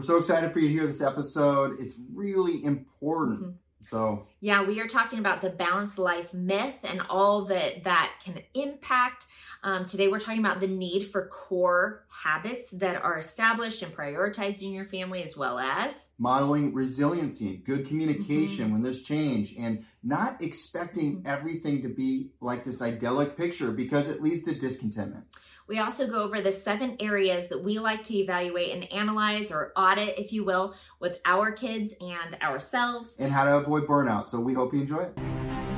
We're so excited for you to hear this episode. It's really important. Mm-hmm. So, yeah, we are talking about the balanced life myth and all that that can impact. Um, today, we're talking about the need for core habits that are established and prioritized in your family, as well as modeling resiliency, and good communication mm-hmm. when there's change, and not expecting mm-hmm. everything to be like this idyllic picture because it leads to discontentment. We also go over the seven areas that we like to evaluate and analyze or audit, if you will, with our kids and ourselves. And how to avoid burnout. So we hope you enjoy it.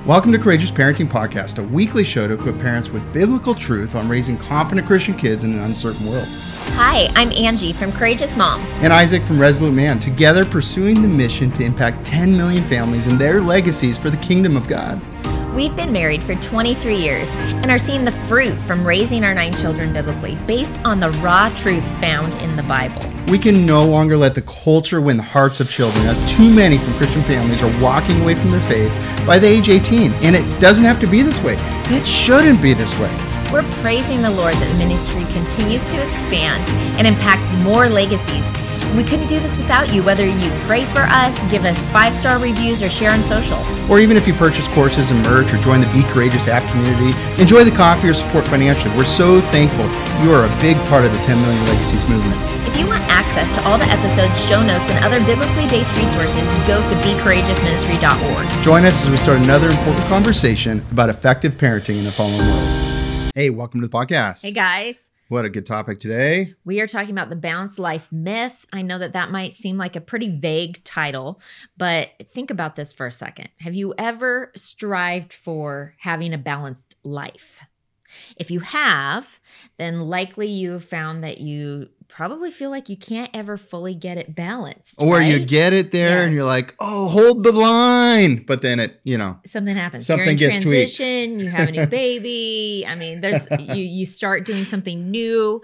Welcome to Courageous Parenting Podcast, a weekly show to equip parents with biblical truth on raising confident Christian kids in an uncertain world. Hi, I'm Angie from Courageous Mom. And Isaac from Resolute Man, together pursuing the mission to impact 10 million families and their legacies for the kingdom of God. We've been married for 23 years and are seeing the fruit from raising our nine children biblically based on the raw truth found in the Bible. We can no longer let the culture win the hearts of children, as too many from Christian families are walking away from their faith by the age 18. And it doesn't have to be this way, it shouldn't be this way. We're praising the Lord that the ministry continues to expand and impact more legacies we couldn't do this without you, whether you pray for us, give us five star reviews, or share on social. Or even if you purchase courses and merch or join the Be Courageous app community, enjoy the coffee or support financially. We're so thankful you are a big part of the 10 Million Legacies movement. If you want access to all the episodes, show notes, and other biblically based resources, go to becourageousministry.org. Join us as we start another important conversation about effective parenting in the fallen world. Hey, welcome to the podcast. Hey, guys. What a good topic today. We are talking about the balanced life myth. I know that that might seem like a pretty vague title, but think about this for a second. Have you ever strived for having a balanced life? If you have, then likely you found that you probably feel like you can't ever fully get it balanced. Or right? you get it there yes. and you're like, oh, hold the line. But then it, you know, something happens. Something gets transition, tweaked. You have a new baby. I mean, there's you you start doing something new.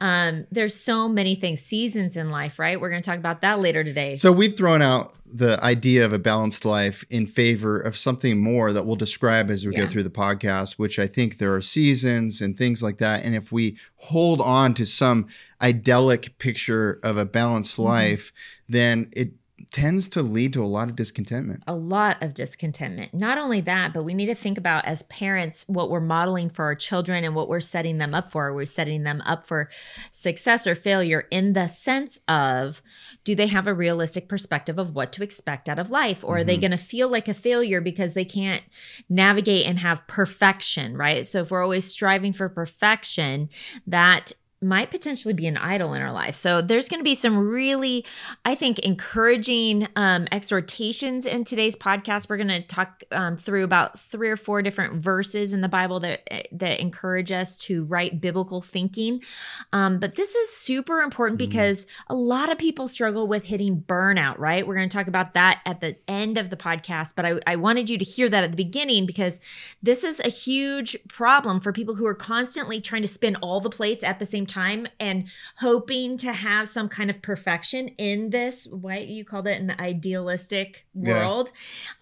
Um, there's so many things, seasons in life, right? We're going to talk about that later today. So we've thrown out the idea of a balanced life in favor of something more that we'll describe as we yeah. go through the podcast, which I think there are seasons and things like that. And if we hold on to some idyllic picture of a balanced mm-hmm. life, then it tends to lead to a lot of discontentment. A lot of discontentment. Not only that, but we need to think about as parents what we're modeling for our children and what we're setting them up for. We're setting them up for success or failure in the sense of do they have a realistic perspective of what to expect out of life? Or mm-hmm. are they mm-hmm. going to feel like a failure because they can't navigate and have perfection, right? So if we're always striving for perfection, that might potentially be an idol in our life. So there's going to be some really, I think, encouraging um, exhortations in today's podcast. We're going to talk um, through about three or four different verses in the Bible that that encourage us to right biblical thinking. Um, but this is super important mm-hmm. because a lot of people struggle with hitting burnout. Right? We're going to talk about that at the end of the podcast. But I, I wanted you to hear that at the beginning because this is a huge problem for people who are constantly trying to spin all the plates at the same time and hoping to have some kind of perfection in this what you called it an idealistic world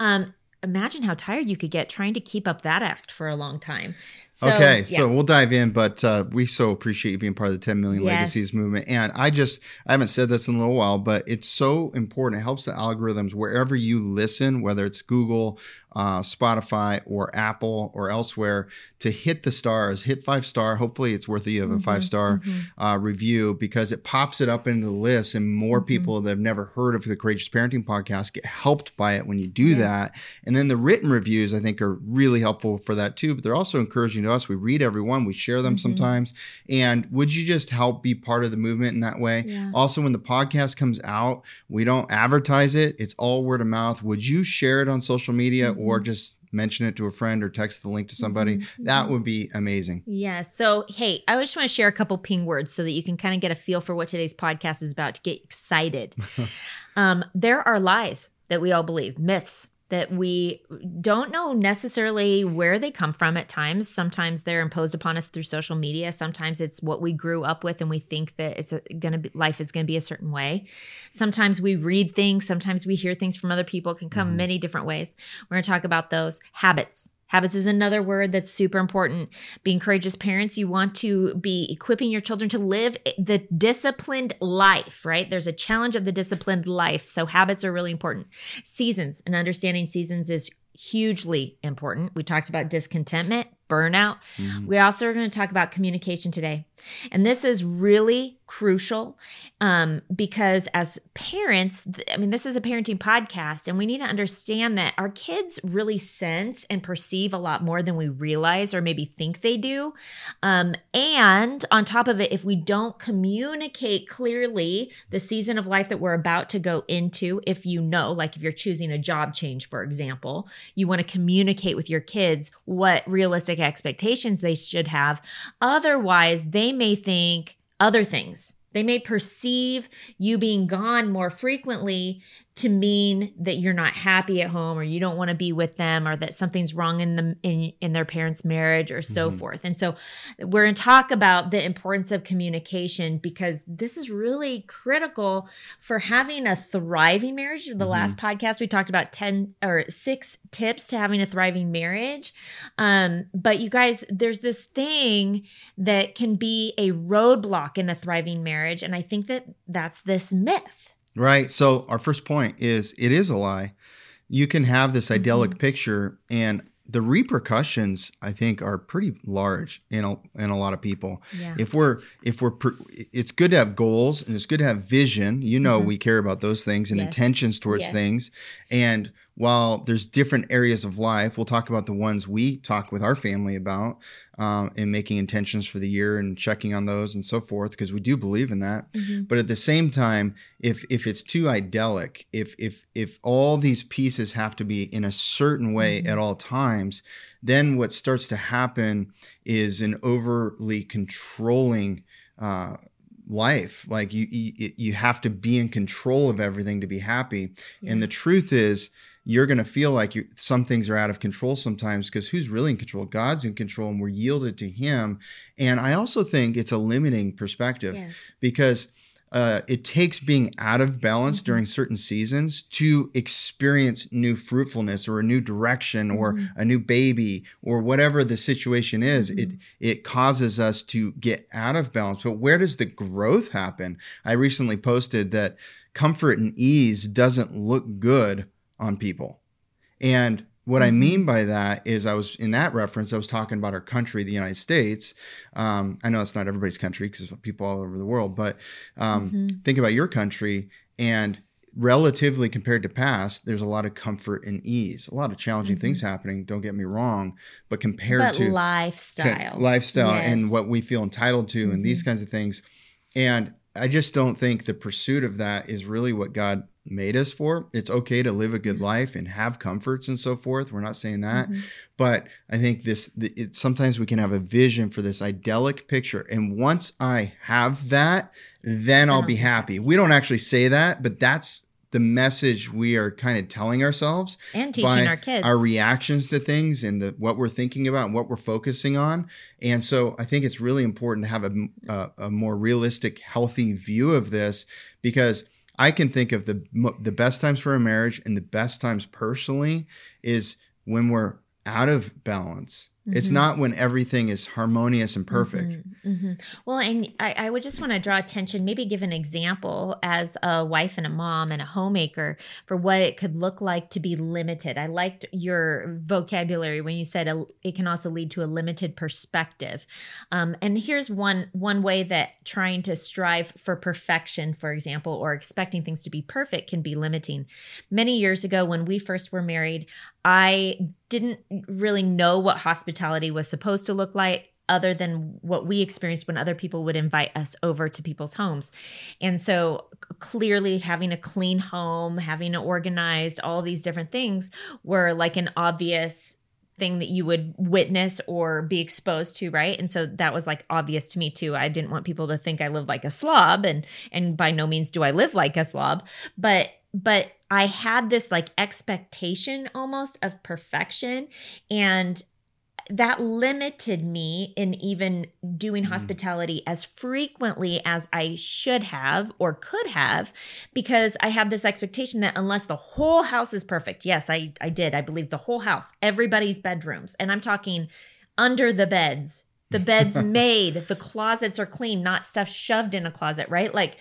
yeah. um imagine how tired you could get trying to keep up that act for a long time. So, okay, yeah. so we'll dive in, but uh, we so appreciate you being part of the 10 million yes. legacies movement. And I just, I haven't said this in a little while, but it's so important. It helps the algorithms wherever you listen, whether it's Google, uh, Spotify or Apple or elsewhere to hit the stars, hit five star. Hopefully, it's worthy of a mm-hmm, five star mm-hmm. uh, review because it pops it up into the list, and more mm-hmm. people that have never heard of the Courageous Parenting Podcast get helped by it when you do yes. that. And then the written reviews, I think, are really helpful for that too. But they're also encouraging to us. We read every one, we share them mm-hmm. sometimes. And would you just help be part of the movement in that way? Yeah. Also, when the podcast comes out, we don't advertise it; it's all word of mouth. Would you share it on social media? Mm-hmm or just mention it to a friend or text the link to somebody, mm-hmm. that mm-hmm. would be amazing. Yeah. So, hey, I just want to share a couple ping words so that you can kind of get a feel for what today's podcast is about to get excited. um, there are lies that we all believe, myths that we don't know necessarily where they come from at times. Sometimes they're imposed upon us through social media. Sometimes it's what we grew up with and we think that it's going to be life is going to be a certain way. Sometimes we read things, sometimes we hear things from other people. It can come mm-hmm. many different ways. We're going to talk about those habits Habits is another word that's super important. Being courageous parents, you want to be equipping your children to live the disciplined life, right? There's a challenge of the disciplined life. So habits are really important. Seasons and understanding seasons is hugely important. We talked about discontentment, burnout. Mm-hmm. We also are going to talk about communication today. And this is really crucial um, because as parents, I mean, this is a parenting podcast, and we need to understand that our kids really sense and perceive a lot more than we realize or maybe think they do. Um, and on top of it, if we don't communicate clearly the season of life that we're about to go into, if you know, like if you're choosing a job change, for example, you want to communicate with your kids what realistic expectations they should have. Otherwise, they may think other things. They may perceive you being gone more frequently to mean that you're not happy at home or you don't want to be with them or that something's wrong in the in, in their parents' marriage or so mm-hmm. forth. And so we're going to talk about the importance of communication because this is really critical for having a thriving marriage. The mm-hmm. last podcast we talked about 10 or 6 tips to having a thriving marriage. Um, but you guys there's this thing that can be a roadblock in a thriving marriage and I think that that's this myth Right. So our first point is it is a lie. You can have this idyllic mm-hmm. picture and the repercussions I think are pretty large in a, in a lot of people. Yeah. If we're if we're it's good to have goals and it's good to have vision. You know mm-hmm. we care about those things and yes. intentions towards yes. things and while there's different areas of life, we'll talk about the ones we talk with our family about um, and making intentions for the year and checking on those and so forth because we do believe in that. Mm-hmm. But at the same time, if if it's too idyllic, if if if all these pieces have to be in a certain way mm-hmm. at all times, then what starts to happen is an overly controlling. Uh, life like you, you you have to be in control of everything to be happy yeah. and the truth is you're going to feel like you, some things are out of control sometimes because who's really in control? God's in control and we're yielded to Him. And I also think it's a limiting perspective yes. because uh, it takes being out of balance mm-hmm. during certain seasons to experience new fruitfulness or a new direction or mm-hmm. a new baby or whatever the situation is. Mm-hmm. It it causes us to get out of balance. But where does the growth happen? I recently posted that comfort and ease doesn't look good on people. And what mm-hmm. I mean by that is, I was in that reference, I was talking about our country, the United States. Um, I know it's not everybody's country because people all over the world, but um, mm-hmm. think about your country and relatively compared to past, there's a lot of comfort and ease, a lot of challenging mm-hmm. things happening. Don't get me wrong, but compared but to lifestyle, lifestyle, yes. and what we feel entitled to, and these mm-hmm. kinds of things, and I just don't think the pursuit of that is really what God made us for. It's okay to live a good life and have comforts and so forth. We're not saying that, mm-hmm. but I think this it, sometimes we can have a vision for this idyllic picture, and once I have that, then I'll be happy. We don't actually say that, but that's the message we are kind of telling ourselves and teaching our kids our reactions to things and the what we're thinking about and what we're focusing on and so i think it's really important to have a, a, a more realistic healthy view of this because I can think of the the best times for a marriage and the best times personally is when we're out of balance Mm-hmm. It's not when everything is harmonious and perfect. Mm-hmm, mm-hmm. Well, and I, I, would just want to draw attention, maybe give an example as a wife and a mom and a homemaker for what it could look like to be limited. I liked your vocabulary when you said a, it can also lead to a limited perspective. Um, and here's one one way that trying to strive for perfection, for example, or expecting things to be perfect can be limiting. Many years ago, when we first were married, I didn't really know what hospitality was supposed to look like other than what we experienced when other people would invite us over to people's homes. And so clearly having a clean home, having it organized, all these different things were like an obvious thing that you would witness or be exposed to right and so that was like obvious to me too i didn't want people to think i lived like a slob and and by no means do i live like a slob but but I had this like expectation almost of perfection and that limited me in even doing Mm. hospitality as frequently as I should have or could have because I had this expectation that unless the whole house is perfect, yes, I, I did. I believe the whole house, everybody's bedrooms, and I'm talking under the beds, the beds made, the closets are clean, not stuff shoved in a closet, right? Like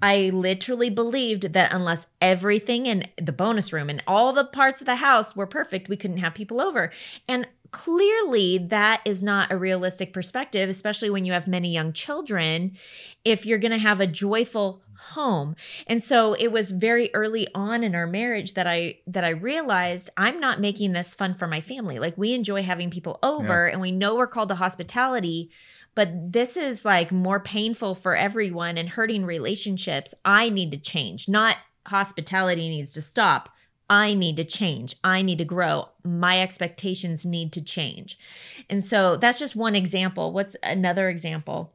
I literally believed that unless everything in the bonus room and all the parts of the house were perfect, we couldn't have people over. And clearly that is not a realistic perspective, especially when you have many young children, if you're going to have a joyful home. And so it was very early on in our marriage that I that I realized I'm not making this fun for my family. Like we enjoy having people over and we know we're called to hospitality, but this is like more painful for everyone and hurting relationships. I need to change. Not hospitality needs to stop. I need to change. I need to grow. My expectations need to change. And so that's just one example. What's another example?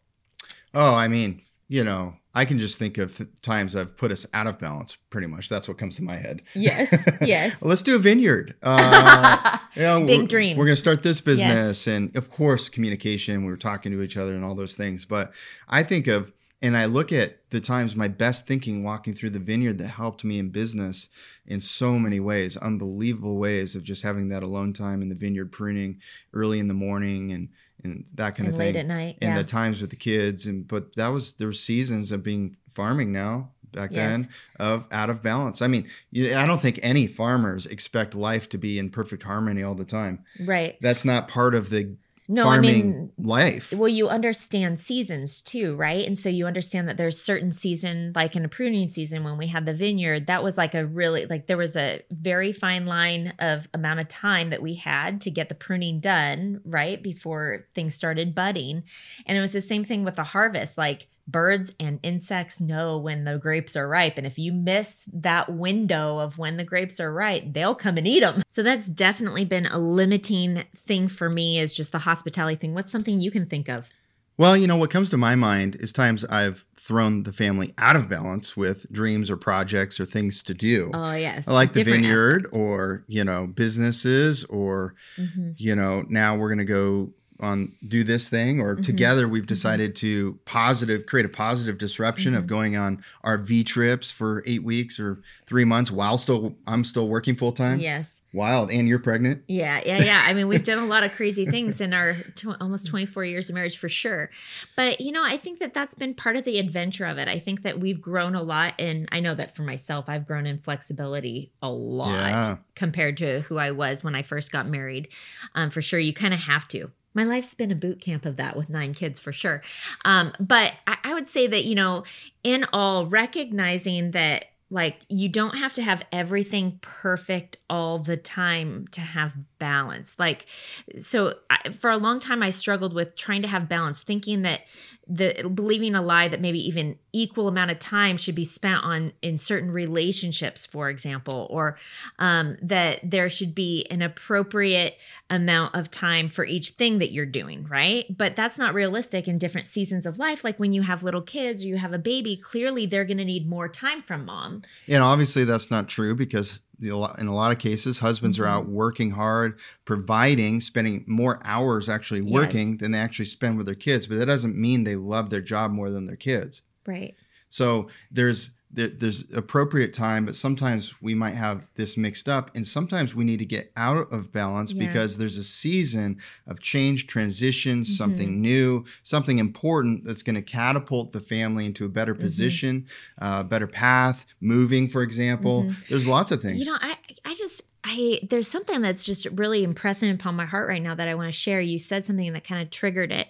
Oh, I mean, you know, I can just think of times I've put us out of balance. Pretty much, that's what comes to my head. Yes, yes. Let's do a vineyard. Uh, you know, Big we're, dreams. We're going to start this business, and of course, communication. We were talking to each other and all those things. But I think of, and I look at the times my best thinking walking through the vineyard that helped me in business in so many ways, unbelievable ways of just having that alone time in the vineyard, pruning early in the morning and and that kind and of thing late at night. and yeah. the times with the kids and but that was there were seasons of being farming now back Yes. then of out of balance i mean you, i don't think any farmers expect life to be in perfect harmony all the time right. that's not part of the No, farming I mean, life well, you understand seasons too, right? And so you understand that there's certain season, like in a pruning season when we had the vineyard, that was like a really like there was a very fine line of amount of time that we had to get the pruning done, right? Before things started budding. And it was the same thing with the harvest. Like birds and insects know when the grapes are ripe. And if you miss that window of when the grapes are ripe, they'll come and eat them. So that's definitely been a limiting thing for me is just the hospitality thing. What's something you can think of? well you know what comes to my mind is times i've thrown the family out of balance with dreams or projects or things to do Oh, yes. Like the Different vineyard or you know businesses or aspect. Mhm. you know now we're going to go on do this thing or Mhm. together we've decided to positive create a positive disruption of Mhm. going on RV trips for 8 weeks or 3 months while still I'm still working full time Yes. wild and you're pregnant Yeah, yeah, yeah. I mean, we've done a lot of crazy things in our tw- almost 24 years of marriage for sure. But, you know, I think that that's been part of the adventure of it. I think that we've grown a lot. And I know that for myself, I've grown in flexibility a lot Yeah. compared to who I was when I first got married. Um, for sure, you kind of have to. My life's been a boot camp of that with nine kids for sure. Um, but I, I would say that, you know, in all, recognizing that like you don't have to have everything perfect all the time to have balance like so I, for a long time i struggled with trying to have balance thinking that the believing a lie that maybe even equal amount of time should be spent on in certain relationships for example or um, that there should be an appropriate amount of time for each thing that you're doing right? But that's not realistic in different seasons of life. Like when you have little kids or you have a baby clearly they're going to need more time from mom. And obviously that's not true because in a lot of cases husbands are Mhm. out working hard providing spending more hours actually Yes. working than they actually spend with their kids but that doesn't mean they love their job more than their kids right So there's there, there's appropriate time, but sometimes we might have this mixed up, and sometimes we need to get out of balance Yeah. because there's a season of change, transition, Mm-hmm. something new, something important that's going to catapult the family into a better Mhm. position, uh, better path, moving, for example. There's lots of things. Mm-hmm. You know, I I just I there's something that's just really impressing upon my heart right now that I want to share. You said something that kind of triggered it.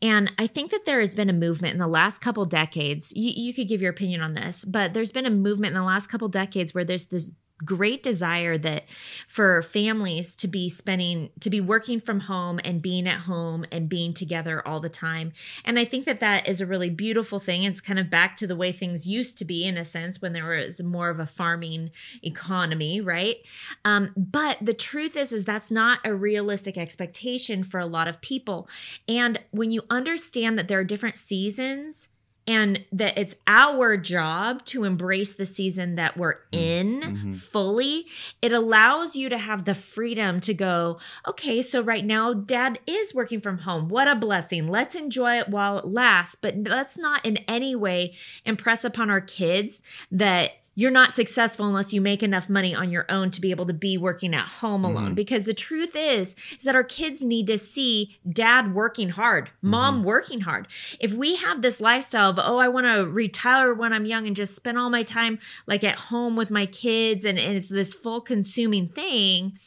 And I think that there has been a movement in the last couple decades. You, you could give your opinion on this, but there's been a movement in the last couple decades where there's this great desire that for families to be spending to be working from home and being at home and being together all the time. And i think that that is a really beautiful thing. It's kind of back to the way things used to be in a sense when there was more of a farming economy right? Um, but the truth is is that's not a realistic expectation for a lot of people. And when you understand that there are different seasons and that it's our job to embrace the season that we're mm-hmm. in mm-hmm. fully, it allows you to have the freedom to go, okay, so right now dad is working from home. What a blessing. Let's enjoy it while it lasts, but let's not in any way impress upon our kids that you're not successful unless you make enough money on your own to be able to be working at home alone mm-hmm. because the truth is is that our kids need to see dad working hard mom mm-hmm. working hard if we have this lifestyle of oh i want to retire when i'm young and just spend all my time like at home with my kids and, and it's this full consuming thing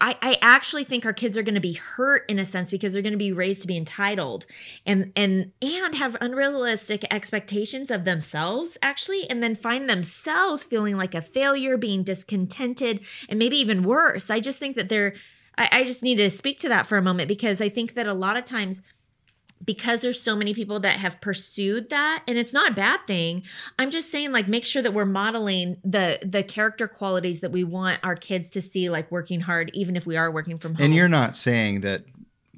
I, I actually think our kids are going to be hurt in a sense because they're going to be raised to be entitled and and and have unrealistic expectations of themselves actually and then find themselves feeling like a failure being discontented and maybe even worse. I just think that they're I, I just need to speak to that for a moment because i think that a lot of times because there's so many people that have pursued that and it's not a bad thing. I'm just saying like make sure that we're modeling the the character qualities that we want our kids to see like working hard even if we are working from home. and you're not saying that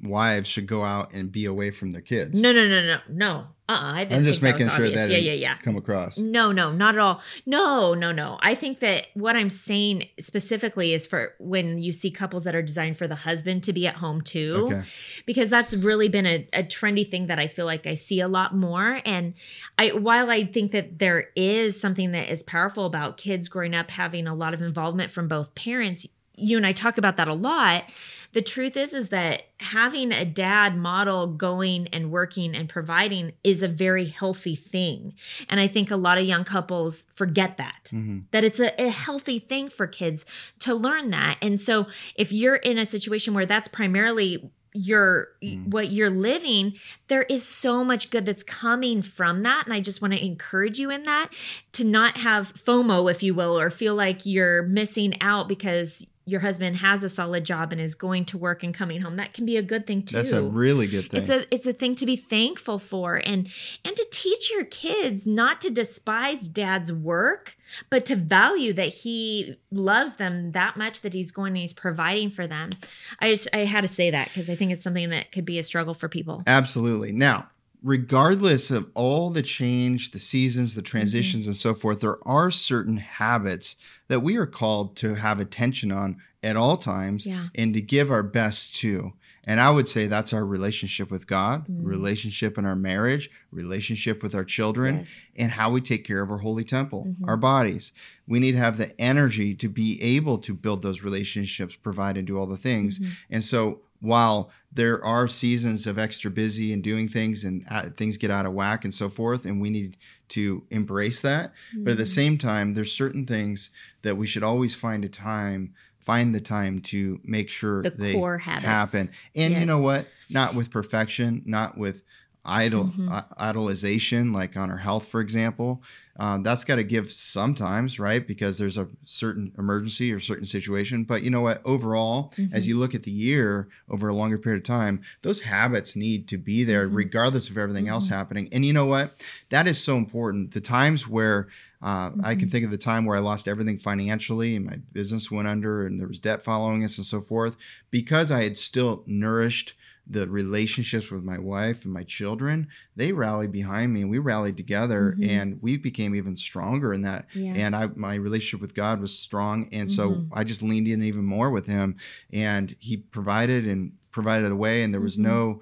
wives should go out and be away from their kids. No no no no no uh-uh, I am just making that sure that yeah, yeah, yeah. come across. No, no, not at all. No, no, no. I think that what I'm saying specifically is for when you see couples that are designed for the husband to be at home too, okay. because that's really been a, a trendy thing that I feel like I see a lot more. And I, while I think that there is something that is powerful about kids growing up having a lot of involvement from both parents, you and I talk about that a lot. The truth is is that having a dad model going and working and providing is a very healthy thing. And I think a lot of young couples forget that. Mm-hmm. That it's a, a healthy thing for kids to learn that. And so if you're in a situation where that's primarily your mm. what you're living there is so much good that's coming from that and i just want to encourage you in that to not have fomo if you will or feel like you're missing out because your husband has a solid job and is going to work and coming home that can be a good thing too that's a really good thing. it's a it's a thing to be thankful for and and to teach your kids not to despise dad's work but to value that he loves them that much that he's going and he's providing for them. I just i had to say that because i think it's something that could be a struggle for people. Absolutely. Now regardless of all the change, the seasons, the transitions, mm-hmm. and so forth, there are certain habits that we are called to have attention on at all times yeah. and to give our best to. And I would say that's our relationship with God, mm. relationship in our marriage, relationship with our children, yes. and how we take care of our holy temple, mm-hmm. our bodies. We need to have the energy to be able to build those relationships, provide and do all the things. Mm-hmm. And so while there are seasons of extra busy and doing things and uh, things get out of whack and so forth and we need to embrace that mm-hmm. but at the mm-hmm. same time there's certain things that we should always find a time find the time to make sure the they happen and yes. you know what not with perfection not with idol mm-hmm. uh, idolization like on our health for example um, that's got to give sometimes right because there's a certain emergency or certain situation but you know what overall mm-hmm. as you look at the year over a longer period of time those habits need to be there mm-hmm. regardless of everything else mm-hmm. happening and you know what that is so important the times where uh, I can mm-hmm. think of the time where I lost everything financially and my business went under and there was debt following us and so forth because I had still nourished the relationships with my wife and my children, they rallied behind me and we rallied together mm-hmm. and we became even stronger in that. Yeah. And I my relationship with God was strong. And mm-hmm. so I just leaned in even more with him and he provided and provided a way and there was mm-hmm. no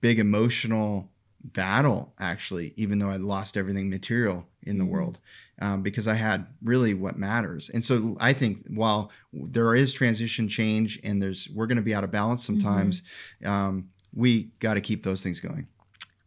big emotional battle actually, even though I lost everything material in the mm-hmm. world. Um, because I had really what matters. And so I think while there is transition change and there's we're going to be out of balance sometimes, mm-hmm. um, we got to keep those things going.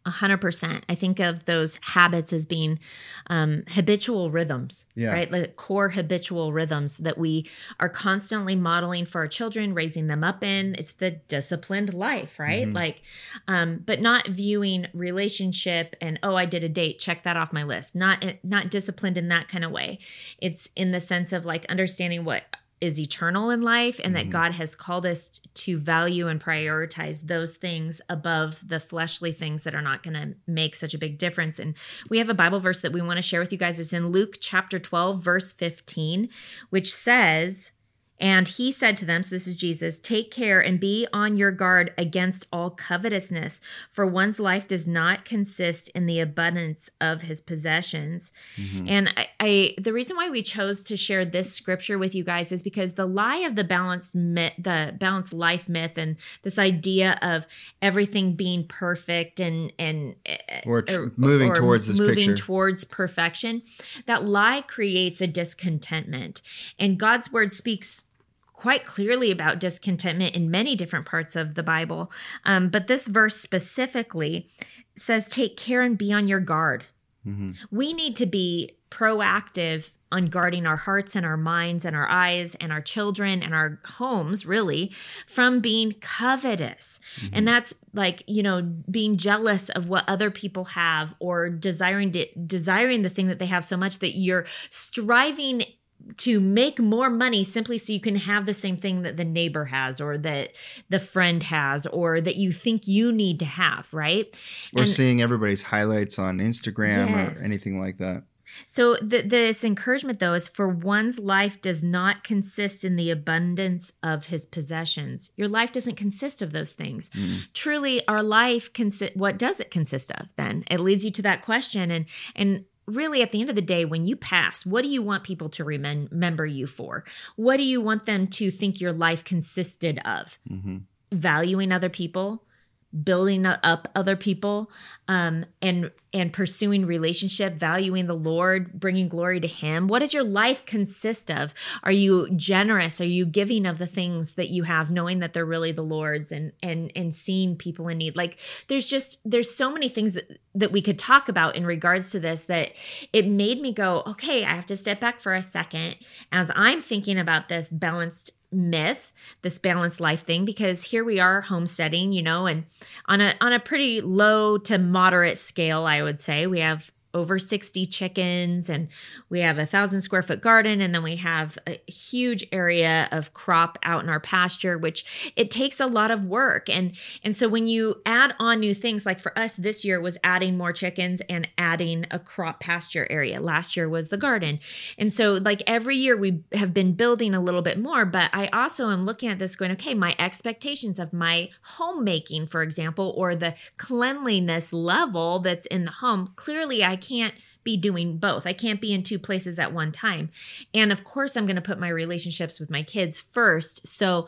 A hundred percent. I think of those habits as being um, habitual rhythms, yeah. right? Like core habitual rhythms that we are constantly modeling for our children, raising them up in. It's the disciplined life, right? Mm-hmm. Like, um, but not viewing relationship and oh, I did a date, check that off my list. Not not disciplined in that kind of way. It's in the sense of like understanding what is eternal in life and that mm-hmm. God has called us to value and prioritize those things above the fleshly things that are not going to make such a big difference. And we have a Bible verse that we want to share with you guys. It's in Luke chapter 12, verse 15, which says, And he said to them, so this is Jesus, take care and be on your guard against all covetousness, for one's life does not consist in the abundance of his possessions. Mm-hmm. And I, I, the reason why we chose to share this scripture with you guys is because the lie of the balanced myth, the balanced life myth, and this idea of everything being perfect and and or, tr- or moving or towards this moving picture. towards perfection, that lie creates a discontentment, and God's word speaks quite clearly about discontentment in many different parts of the Bible. Um, but this verse specifically says, Take care and be on your guard. Mm-hmm. We need to be proactive on guarding our hearts and our minds and our eyes and our children and our homes, really, from being covetous. Mm-hmm. And that's like, you know, being jealous of what other people have or desiring to, desiring the thing that they have so much that you're striving to make more money simply so you can have the same thing that the neighbor has or that the friend has or that you think you need to have, right? Or and, seeing everybody's highlights on Instagram yes. or anything like that. So the, this encouragement though is for one's life does not consist in the abundance of his possessions. Your life doesn't consist of those things. Mm. Truly our life consist what does it consist of then? It leads you to that question and and really at the end of the day when you pass what do you want people to remember you for what do you want them to think your life consisted of mm-hmm. valuing other people building up other people um, and and pursuing relationship valuing the lord bringing glory to him. What does your life consist of? Are you generous? Are you giving of the things that you have knowing that they're really the lord's and and and seeing people in need? Like there's just there's so many things that, that we could talk about in regards to this that it made me go okay i have to step back for a second as i'm thinking about this balanced myth this balanced life thing because here we are homesteading you know and on a on a pretty low to moderate scale i would say. We have over 60 chickens and we have a thousand square foot garden and then we have a huge area of crop out in our pasture which it takes a lot of work. And and so when you add on new things like for us this year was adding more chickens and adding a crop pasture area. Last year was the garden. And so like every year we have been building a little bit more but i also am looking at this going okay my expectations of my homemaking for example or the cleanliness level that's in the home clearly i can't be doing both. I can't be in two places at one time. And of course, I'm going to put my relationships with my kids first. So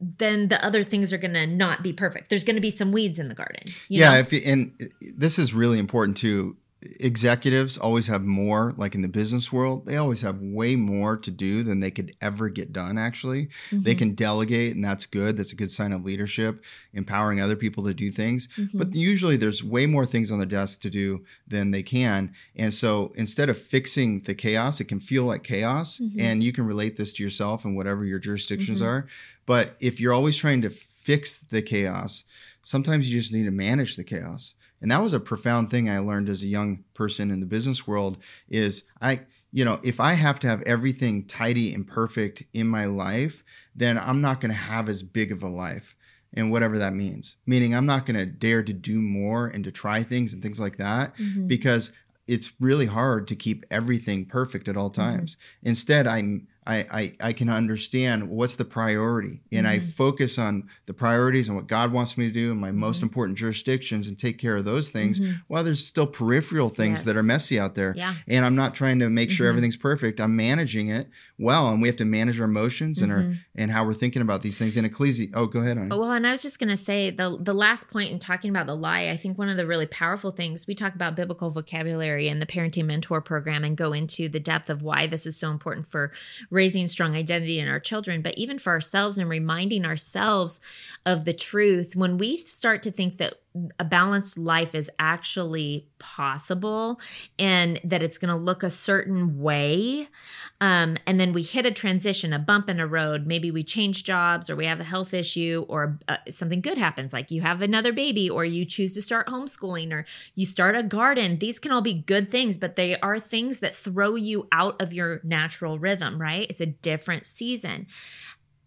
then the other things are going to not be perfect. There's going to be some weeds in the garden. yeah, know? if you, and this is really important too executives always have more like in the business world they always have way more to do than they could ever get done actually mm-hmm. they can delegate and that's good that's a good sign of leadership empowering other people to do things mm-hmm. but usually there's way more things on their desk to do than they can and so instead of fixing the chaos it can feel like chaos mm-hmm. and you can relate this to yourself and whatever your jurisdictions mm-hmm. are but if you're always trying to fix the chaos sometimes you just need to manage the chaos and that was a profound thing I learned as a young person in the business world is I you know, if I have to have everything tidy and perfect in my life, then I'm not going to have as big of a life and whatever that means. Meaning I'm not going to dare to do more and to try things and things like that mm-hmm. because it's really hard to keep everything perfect at all mm-hmm. times. Mm-hmm. Instead, I'm I, I, I can understand what's the priority and mm-hmm. I focus on the priorities and what God wants me to do in my mm-hmm. most important jurisdictions and take care of those things mm-hmm. while there's still peripheral things yes. that are messy out there. Yeah. And I'm not trying to make sure mm-hmm. everything's perfect. I'm managing it well and we have to manage our emotions and our mm-hmm. and how we're thinking about these things in ecclesi oh go ahead well and i was just going to say the the last point in talking about the lie i think one of the really powerful things we talk about biblical vocabulary in the parenting mentor program and go into the depth of why this is so important for raising strong identity in our children but even for ourselves and reminding ourselves of the truth when we start to think that a balanced life is actually possible and that it's going to look a certain way. Um, and then we hit a transition, a bump in a road. Maybe we change jobs or we have a health issue or uh, something good happens, like you have another baby or you choose to start homeschooling or you start a garden. These can all be good things, but they are things that throw you out of your natural rhythm, right? It's a different season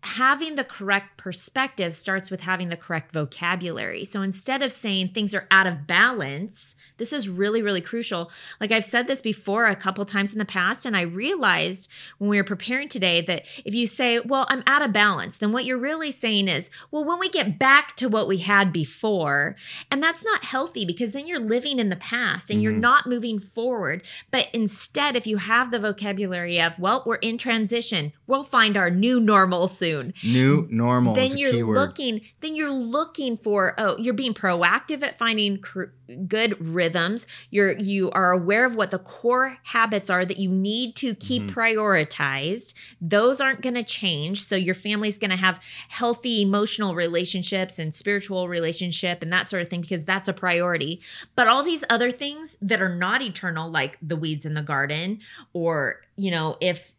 having the correct perspective starts with having the correct vocabulary. So instead of saying things are out of balance, this is really, really crucial. Like I've said this before a couple times in the past, and I realized when we were preparing today that if you say, Well, I'm out of balance, then what you're really saying is, Well, when we get back to what we had before, and that's not healthy because then you're living in the past and mm-hmm. you're not moving forward. But instead, if you have the vocabulary of, Well, we're in transition, we'll find our new normal soon soon. New normal. Then you're keyword. looking. Then you're looking for. Oh, you're being proactive at finding cr- good rhythms. You're you are aware of what the core habits are that you need to keep mm-hmm. prioritized. Those aren't going to change. So your family's going to have healthy emotional relationships and spiritual relationship and that sort of thing because that's a priority. But all these other things that are not eternal, like the weeds in the garden, or you know, if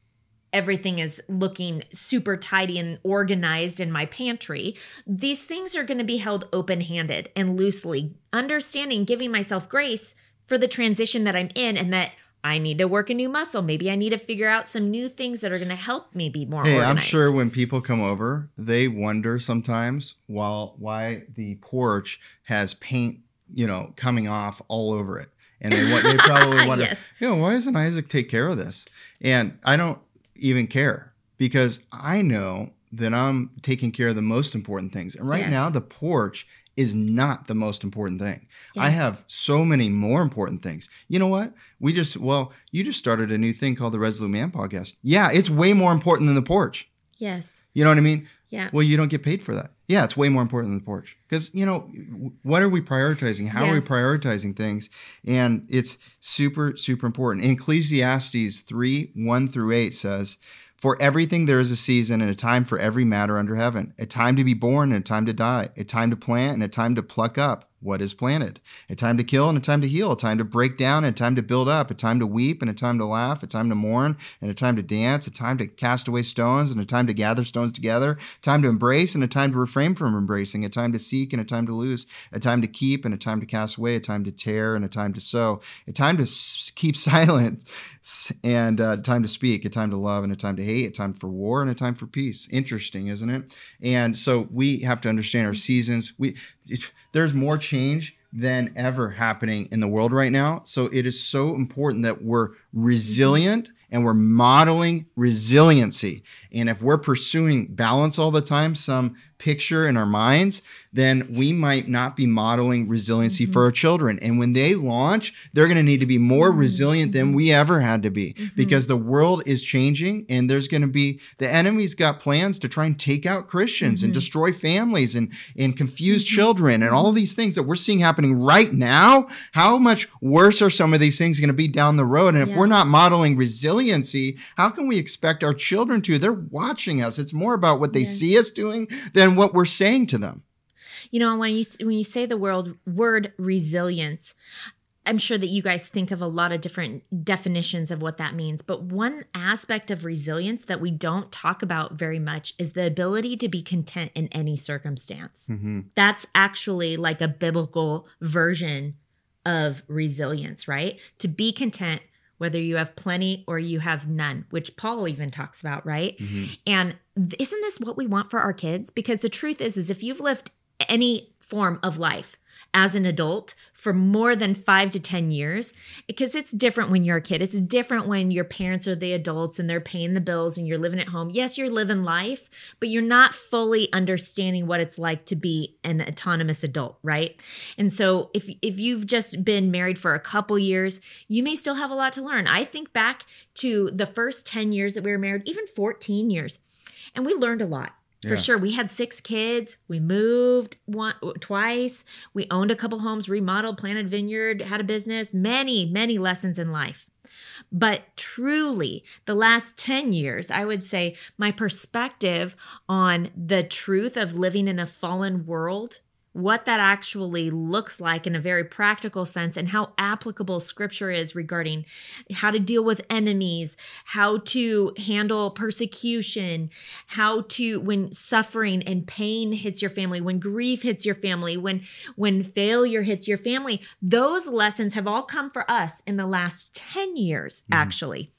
everything is looking super tidy and organized in my pantry. These things are going to be held open handed and loosely, understanding, giving myself grace for the transition that I'm in and that I need to work a new muscle. Maybe I need to figure out some new things that are going to help me be more hey, organized. I'm sure when people come over, they wonder sometimes while why the porch has paint, you know, coming off all over it. And they they probably wonder, yes. you know, why doesn't Isaac take care of this? And I don't even care because I know that I'm taking care of the most important things. And right yes. now, the porch is not the most important thing. Yeah. I have so many more important things. You know what? We just, well, you just started a new thing called the Resolute Man podcast. Yeah, it's way more important than the porch. Yes. You know what I mean? Yeah. Well, you don't get paid for that. Yeah, it's way more important than the porch. Because, you know, what are we prioritizing? How yeah. are we prioritizing things? And it's super, super important. In Ecclesiastes 3 1 through 8 says, For everything there is a season and a time for every matter under heaven, a time to be born and a time to die, a time to plant and a time to pluck up what is planted. A time to kill and a time to heal, a time to break down and a time to build up, a time to weep and a time to laugh, a time to mourn and a time to dance, a time to cast away stones and a time to gather stones together, a time to embrace and a time to refrain from embracing, a time to seek and a time to lose, a time to keep and a time to cast away, a time to tear and a time to sow, a time to keep silent and a time to speak, a time to love and a time to hate, a time for war and a time for peace. Interesting, isn't it? And so we have to understand our seasons. We there's more change than ever happening in the world right now. So it is so important that we're resilient and we're modeling resiliency. And if we're pursuing balance all the time, some picture in our minds, then we might not be modeling resiliency mm-hmm. for our children. And when they launch, they're going to need to be more mm-hmm. resilient than we ever had to be mm-hmm. because the world is changing and there's going to be the enemy's got plans to try and take out Christians and mm-hmm. destroy families and, and confuse mm-hmm. children and all these things that we're seeing happening right now. How much worse are some of these things going to be down the road? And if yeah. we're not modeling resiliency, how can we expect our children to? They're watching us. It's more about what they yes. see us doing than what we're saying to them. You know, when you when you say the word word resilience, I'm sure that you guys think of a lot of different definitions of what that means, but one aspect of resilience that we don't talk about very much is the ability to be content in any circumstance. Mm-hmm. That's actually like a biblical version of resilience, right? To be content whether you have plenty or you have none, which Paul even talks about, right? Mm-hmm. And isn't this what we want for our kids? Because the truth is is if you've lived any form of life as an adult for more than five to 10 years because it's different when you're a kid. It's different when your parents are the adults and they're paying the bills and you're living at home. Yes, you're living life, but you're not fully understanding what it's like to be an autonomous adult, right? And so if, if you've just been married for a couple years, you may still have a lot to learn. I think back to the first 10 years that we were married, even 14 years, and we learned a lot for yeah. sure. We had six kids. We moved one twice. We owned a couple homes, remodeled, planted vineyard, had a business. Many, many lessons in life. But truly, the last 10 years, I would say my perspective on the truth of living in a fallen world what that actually looks like in a very practical sense and how applicable scripture is regarding how to deal with enemies, how to handle persecution, how to when suffering and pain hits your family, when grief hits your family, when when failure hits your family. Those lessons have all come for us in the last 10 years mm-hmm. actually.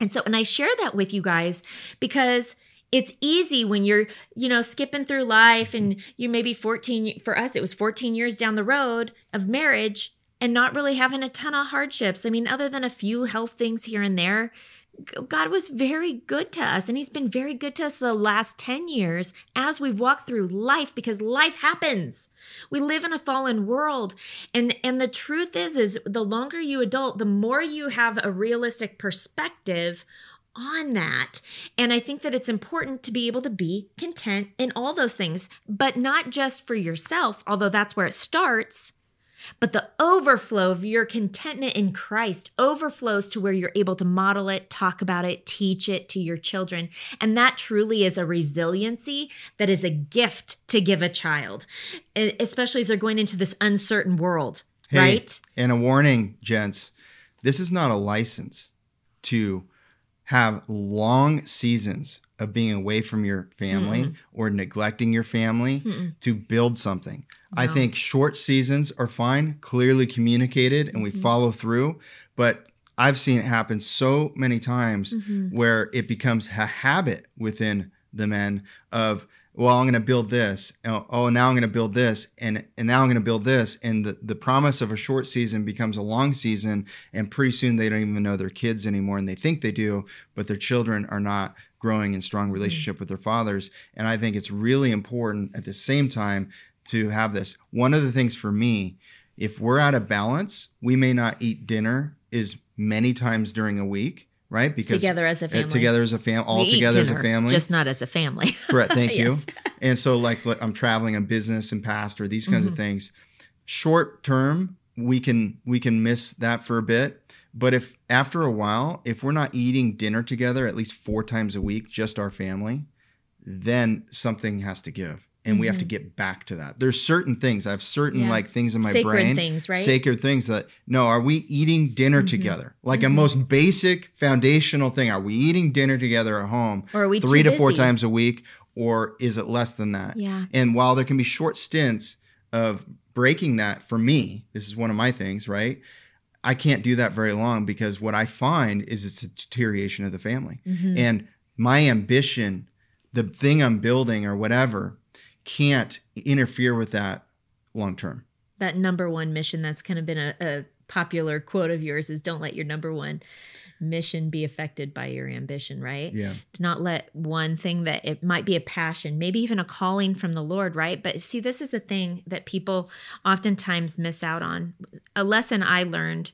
And so and I share that with you guys because it's easy when you're, you know, skipping through life and mm-hmm. you maybe 14 for us it was 14 years down the road of marriage and not really having a ton of hardships. I mean, other than a few health things here and there, God was very good to us, and He's been very good to us the last 10 years as we've walked through life because life happens. We live in a fallen world. And, and the truth is, is the longer you adult, the more you have a realistic perspective on that. And I think that it's important to be able to be content in all those things, but not just for yourself, although that's where it starts but the overflow of your contentment in Christ overflows to where you're able to model it, talk about it, teach it to your children. And that truly is a resiliency that is a gift to give a child, especially as they're going into this uncertain world, hey, right? And a warning, gents this is not a license to have long seasons of being away from your family mm or neglecting your family Mm-mm. to build something. No. I think short seasons are fine, clearly communicated, and we mm-hmm. follow through. But I've seen it happen so many times mm-hmm. where it becomes a habit within the men of well, I'm going to build this. Oh, now I'm going to build this, and and now I'm going to build this, and the, the promise of a short season becomes a long season, and pretty soon they don't even know their kids anymore, and they think they do, but their children are not growing in strong mm-hmm. relationship mm-hmm. with their fathers. And I think it's really important at the same time to have this. One of the things for me, if we're out of balance, we may not eat dinner as many times during a week right? Because together as a family, together as a family, all together dinner, as a family, just not as a family. Correct. Thank you. And so, like, I'm traveling on business and pastor, these kinds mm-hmm. of things. Short term, we can we can miss that for a bit. But if after a while, if we're not eating dinner together at least four times a week, just our family, then something has to give and mm-hmm. we have to mm-hmm. get back to that. There's certain things I have certain yeah. like things in my brain, sacred brain, things, right? Sacred things that no, are we eating dinner mm-hmm. together? Like mm-hmm. a most basic foundational thing. Are we eating dinner together at home? Or are we three to four times a week? Or is it less than that? Yeah. And while there can be short stints of breaking that for me, this is one of my things, right? I can't do that very long because what I find is it's a deterioration of the family. Mm-hmm. And my ambition, the thing I'm building or whatever, can't interfere with that long term. That number one mission that's kind of been a, a popular quote of yours is don't let your number one mission be affected by your ambition, right? Yeah. To not let one thing that it might be a passion, maybe even a calling from the Lord, right? But see, this is the thing that people oftentimes miss out on. A lesson I learned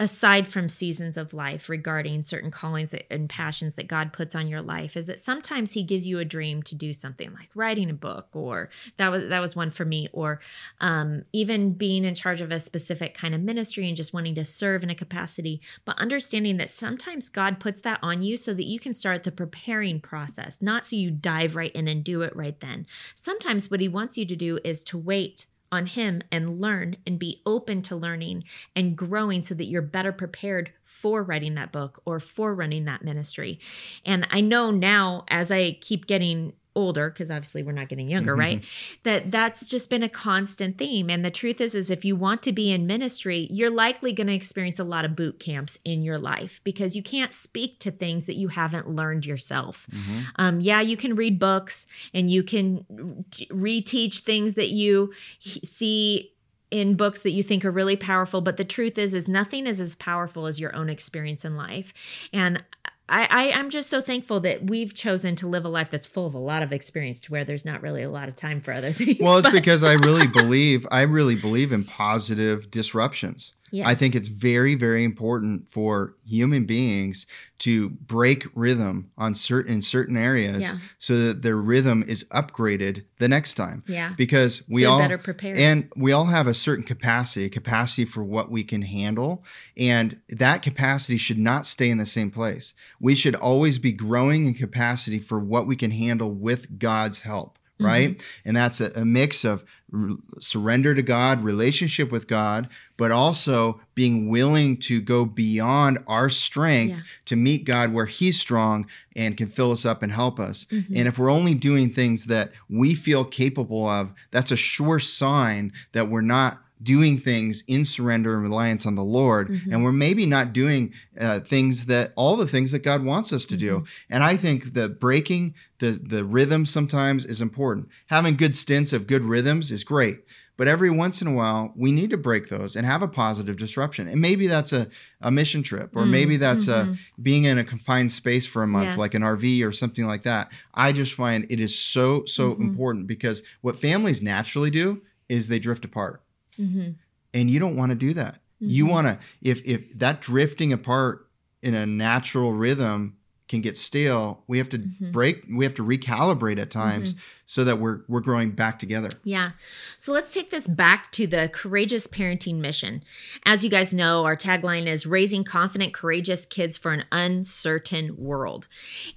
aside from seasons of life regarding certain callings and passions that God puts on your life is that sometimes he gives you a dream to do something like writing a book or that was that was one for me or um, even being in charge of a specific kind of ministry and just wanting to serve in a capacity but understanding that sometimes God puts that on you so that you can start the preparing process not so you dive right in and do it right then. Sometimes what he wants you to do is to wait on Him and learn and be open to learning and growing so that you're better prepared for writing that book or for running that ministry. And I know now as I keep getting older because obviously we're not getting younger mm-hmm. right that that's just been a constant theme and the truth is is if you want to be in ministry you're likely going to experience a lot of boot camps in your life because you can't speak to things that you haven't learned yourself mm-hmm. um, yeah you can read books and you can reteach things that you see in books that you think are really powerful but the truth is is nothing is as powerful as your own experience in life and I, I am just so thankful that we've chosen to live a life that's full of a lot of experience to where there's not really a lot of time for other things. Well, it's because I really believe I really believe in positive disruptions. Yes. I think it's very, very important for human beings to break rhythm on certain in certain areas yeah. so that their rhythm is upgraded the next time. Yeah. Because we so all better prepared. And we all have a certain capacity, a capacity for what we can handle. And that capacity should not stay in the same place. We should always be growing in capacity for what we can handle with God's help right? Mm-hmm. And that's a, a mix of r- surrender to God, relationship with God, but also being willing to go beyond our strength yeah. to meet God where He's strong and can fill us up and help us. Mm-hmm. And if we're only doing things that we feel capable of, that's a sure sign that we're not doing things in surrender and reliance on the Lord. Mm-hmm. And we're maybe not doing uh, things that all the things that God wants us to do. Mm-hmm. And I think that breaking the, the rhythm sometimes is important. Having good stints of good rhythms is great. But every once in a while, we need to break those and have a positive disruption. And maybe that's a, a mission trip, or mm, maybe that's mm-hmm. a being in a confined space for a month, yes. like an RV or something like that. I just find it is so, so mm-hmm. important because what families naturally do is they drift apart. Mm-hmm. And you don't want to do that. You mm-hmm. want to, if, if that drifting apart in a natural rhythm can get stale we have to mm-hmm. break we have to recalibrate at times mm-hmm. so that we're we're growing back together yeah so let's take this back to the courageous parenting mission as you guys know our tagline is raising confident courageous kids for an uncertain world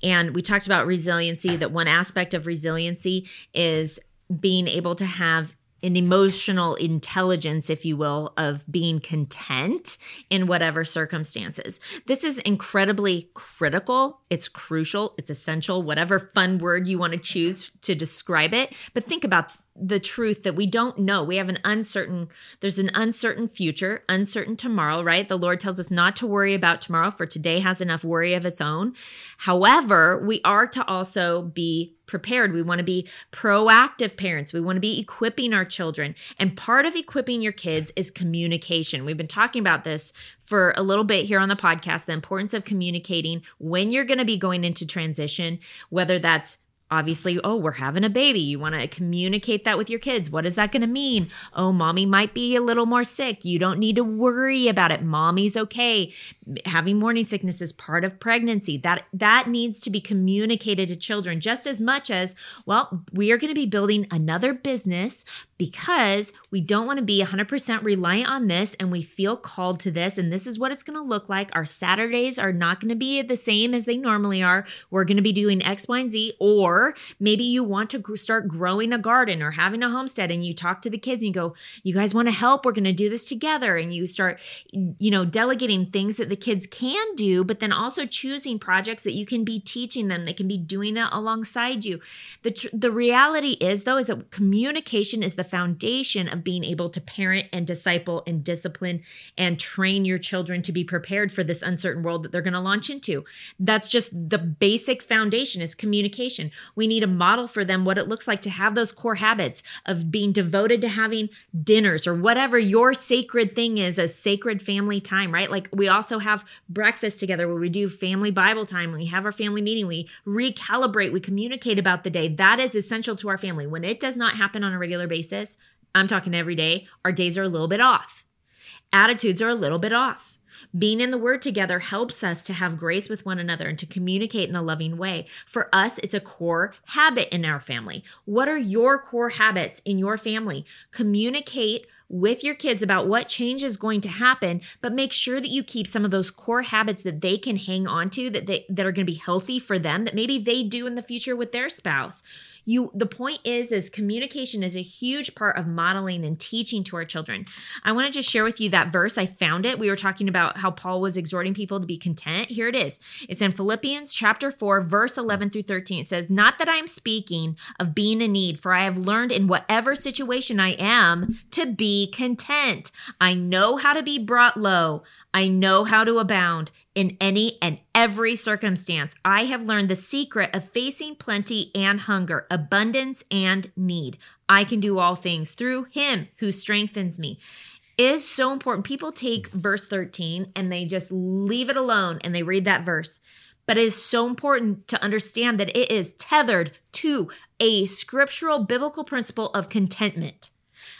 and we talked about resiliency that one aspect of resiliency is being able to have an emotional intelligence, if you will, of being content in whatever circumstances. This is incredibly critical. It's crucial. It's essential, whatever fun word you want to choose to describe it. But think about the truth that we don't know. We have an uncertain, there's an uncertain future, uncertain tomorrow, right? The Lord tells us not to worry about tomorrow, for today has enough worry of its own. However, we are to also be prepared. We want to be proactive parents. We want to be equipping our children. And part of equipping your kids is communication. We've been talking about this for a little bit here on the podcast the importance of communicating when you're going to be going into transition, whether that's obviously, oh, we're having a baby. You want to communicate that with your kids. What is that going to mean? Oh, mommy might be a little more sick. You don't need to worry about it. Mommy's okay. Having morning sickness is part of pregnancy. That that needs to be communicated to children just as much as, well, we are going to be building another business because we don't want to be 100% reliant on this and we feel called to this and this is what it's going to look like. Our Saturdays are not going to be the same as they normally are. We're going to be doing X, Y, and Z or maybe you want to start growing a garden or having a homestead and you talk to the kids and you go, you guys want to help? We're going to do this together. And you start, you know, delegating things that the kids can do, but then also choosing projects that you can be teaching them. They can be doing it alongside you. The, tr- the reality is, though, is that communication is the foundation of being able to parent and disciple and discipline and train your children to be prepared for this uncertain world that they're going to launch into. That's just the basic foundation is communication. We need a model for them what it looks like to have those core habits of being devoted to having dinners or whatever your sacred thing is, a sacred family time, right? Like we also have breakfast together where we do family Bible time, we have our family meeting, we recalibrate, we communicate about the day. That is essential to our family. When it does not happen on a regular basis, I'm talking every day, our days are a little bit off. Attitudes are a little bit off. Being in the Word together helps us to have grace with one another and to communicate in a loving way. For us, it's a core habit in our family. What are your core habits in your family? Communicate with your kids about what change is going to happen, but make sure that you keep some of those core habits that they can hang on to that they that are going to be healthy for them that maybe they do in the future with their spouse you the point is is communication is a huge part of modeling and teaching to our children. I want to just share with you that verse i found it. We were talking about how paul was exhorting people to be content. Here it is. It's in philippians chapter 4 verse 11 through 13 it says not that i am speaking of being in need for i have learned in whatever situation i am to be content. I know how to be brought low I know how to abound in any and every circumstance. I have learned the secret of facing plenty and hunger, abundance and need. I can do all things through him who strengthens me. Is so important. People take verse 13 and they just leave it alone and they read that verse. But it is so important to understand that it is tethered to a scriptural biblical principle of contentment.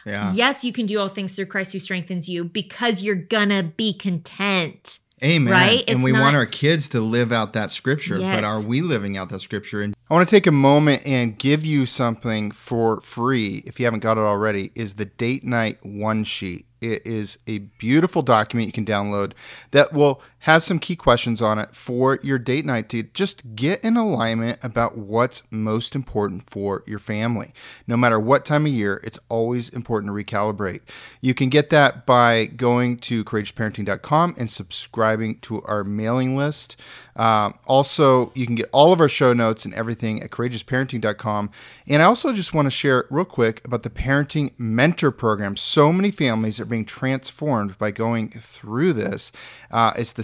Yeah. Yes, you can do all things through Christ who strengthens you because you're gonna be content. Amen. Right? It's and we not... want our kids to live out that scripture, yes. but are we living out that scripture? And I want to take a moment and give you something for free if you haven't got it already is the date night one sheet. It is a beautiful document you can download that will has some key questions on it for your date night to just get in alignment about what's most important for your family. No matter what time of year, it's always important to recalibrate. You can get that by going to courageousparenting.com and subscribing to our mailing list. Uh, also, you can get all of our show notes and everything at courageousparenting.com. And I also just want to share real quick about the Parenting Mentor Program. So many families are being transformed by going through this. Uh, it's the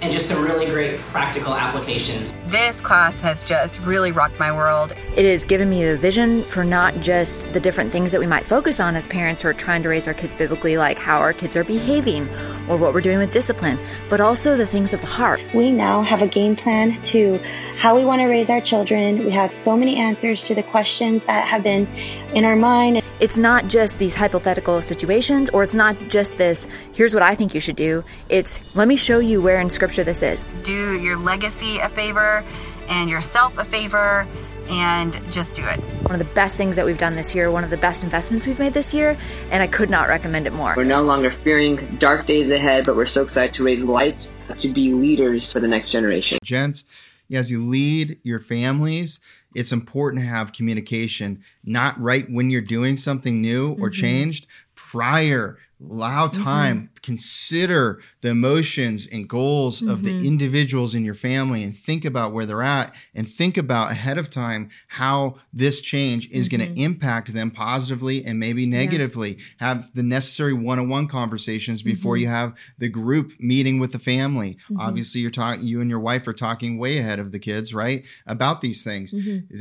and just some really great practical applications. This class has just really rocked my world. It has given me a vision for not just the different things that we might focus on as parents who are trying to raise our kids biblically, like how our kids are behaving or what we're doing with discipline, but also the things of the heart. We now have a game plan to how we want to raise our children. We have so many answers to the questions that have been in our mind. It's not just these hypothetical situations, or it's not just this, here's what I think you should do. It's, let me show you where in Scripture this is. Do your legacy a favor and yourself a favor and just do it. One of the best things that we've done this year, one of the best investments we've made this year, and I could not recommend it more. We're no longer fearing dark days ahead, but we're so excited to raise lights to be leaders for the next generation. Gents, as you lead your families, it's important to have communication, not right when you're doing something new or mm-hmm. changed, prior allow time mm-hmm. consider the emotions and goals mm-hmm. of the mm-hmm. individuals in your family and think about where they're at and think about ahead of time how this change is mm-hmm. going to impact them positively and maybe negatively yeah. have the necessary one-on-one conversations before mm-hmm. you have the group meeting with the family mm-hmm. obviously you're talking you and your wife are talking way ahead of the kids right about these things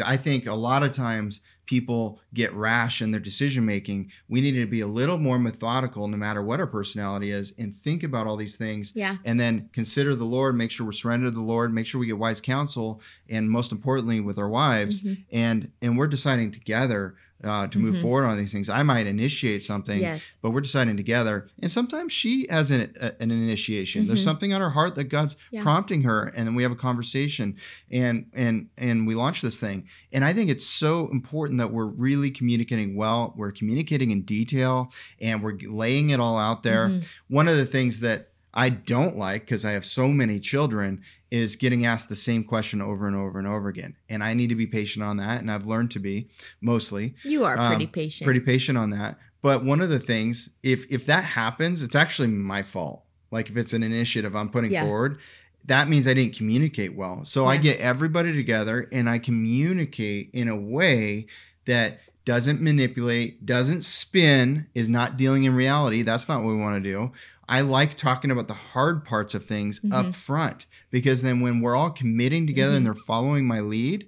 i think a lot of times people get rash in their decision making. We need to be a little more methodical no matter what our personality is and think about all these things. Yeah. And then consider the Lord, make sure we're surrendered to the Lord, make sure we get wise counsel, and most importantly with our wives. Mm-hmm. And and we're deciding together uh, to move mm-hmm. forward on these things. I might initiate something, yes. but we're deciding together. And sometimes she has an, a, an initiation. Mm-hmm. There's something on her heart that God's yeah. prompting her, and then we have a conversation, and and and we launch this thing. And I think it's so important that we're really communicating well. We're communicating in detail, and we're laying it all out there. Mm-hmm. One of the things that I don't like because I have so many children is getting asked the same question over and over and over again. And I need to be patient on that. And I've learned to be mostly. You are pretty um, patient. Pretty patient on that. But one of the things, if if that happens, it's actually my fault. Like if it's an initiative I'm putting yeah. forward, that means I didn't communicate well. So yeah. I get everybody together and I communicate in a way that doesn't manipulate, doesn't spin, is not dealing in reality. That's not what we want to do. I like talking about the hard parts of things mm-hmm. up front because then when we're all committing together mm-hmm. and they're following my lead,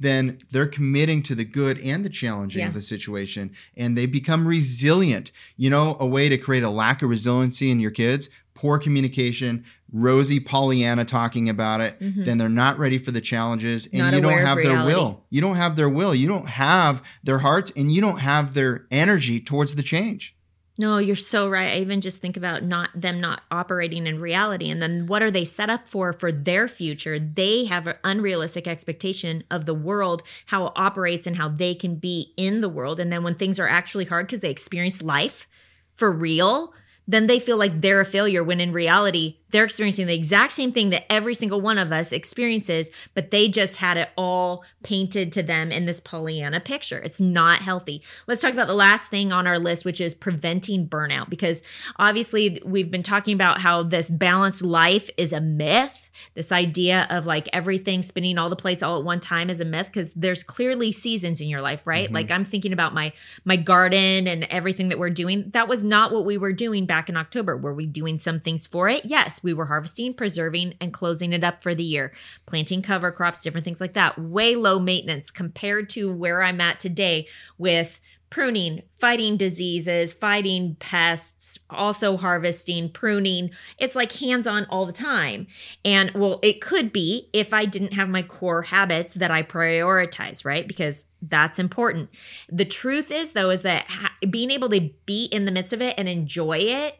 then they're committing to the good and the challenging yeah. of the situation and they become resilient. You know, a way to create a lack of resiliency in your kids, poor communication, rosy Pollyanna talking about it, mm-hmm. then they're not ready for the challenges and not you don't have their will. You don't have their will. You don't have their hearts and you don't have their energy towards the change. No, you're so right. I even just think about not them not operating in reality and then what are they set up for for their future? They have an unrealistic expectation of the world, how it operates and how they can be in the world and then when things are actually hard cuz they experience life for real, then they feel like they're a failure when in reality they're experiencing the exact same thing that every single one of us experiences, but they just had it all painted to them in this Pollyanna picture. It's not healthy. Let's talk about the last thing on our list, which is preventing burnout, because obviously we've been talking about how this balanced life is a myth. This idea of like everything spinning all the plates all at one time is a myth because there's clearly seasons in your life, right? Mm-hmm. Like I'm thinking about my my garden and everything that we're doing. That was not what we were doing back in October. Were we doing some things for it? Yes we were harvesting, preserving, and closing it up for the year, planting cover crops, different things like that. Way low maintenance compared to where I'm at today with pruning, fighting diseases, fighting pests, also harvesting, pruning. It's like hands on all the time. And well, it could be if I didn't have my core habits that I prioritize, right? Because that's important. The truth is, though, is that ha- being able to be in the midst of it and enjoy it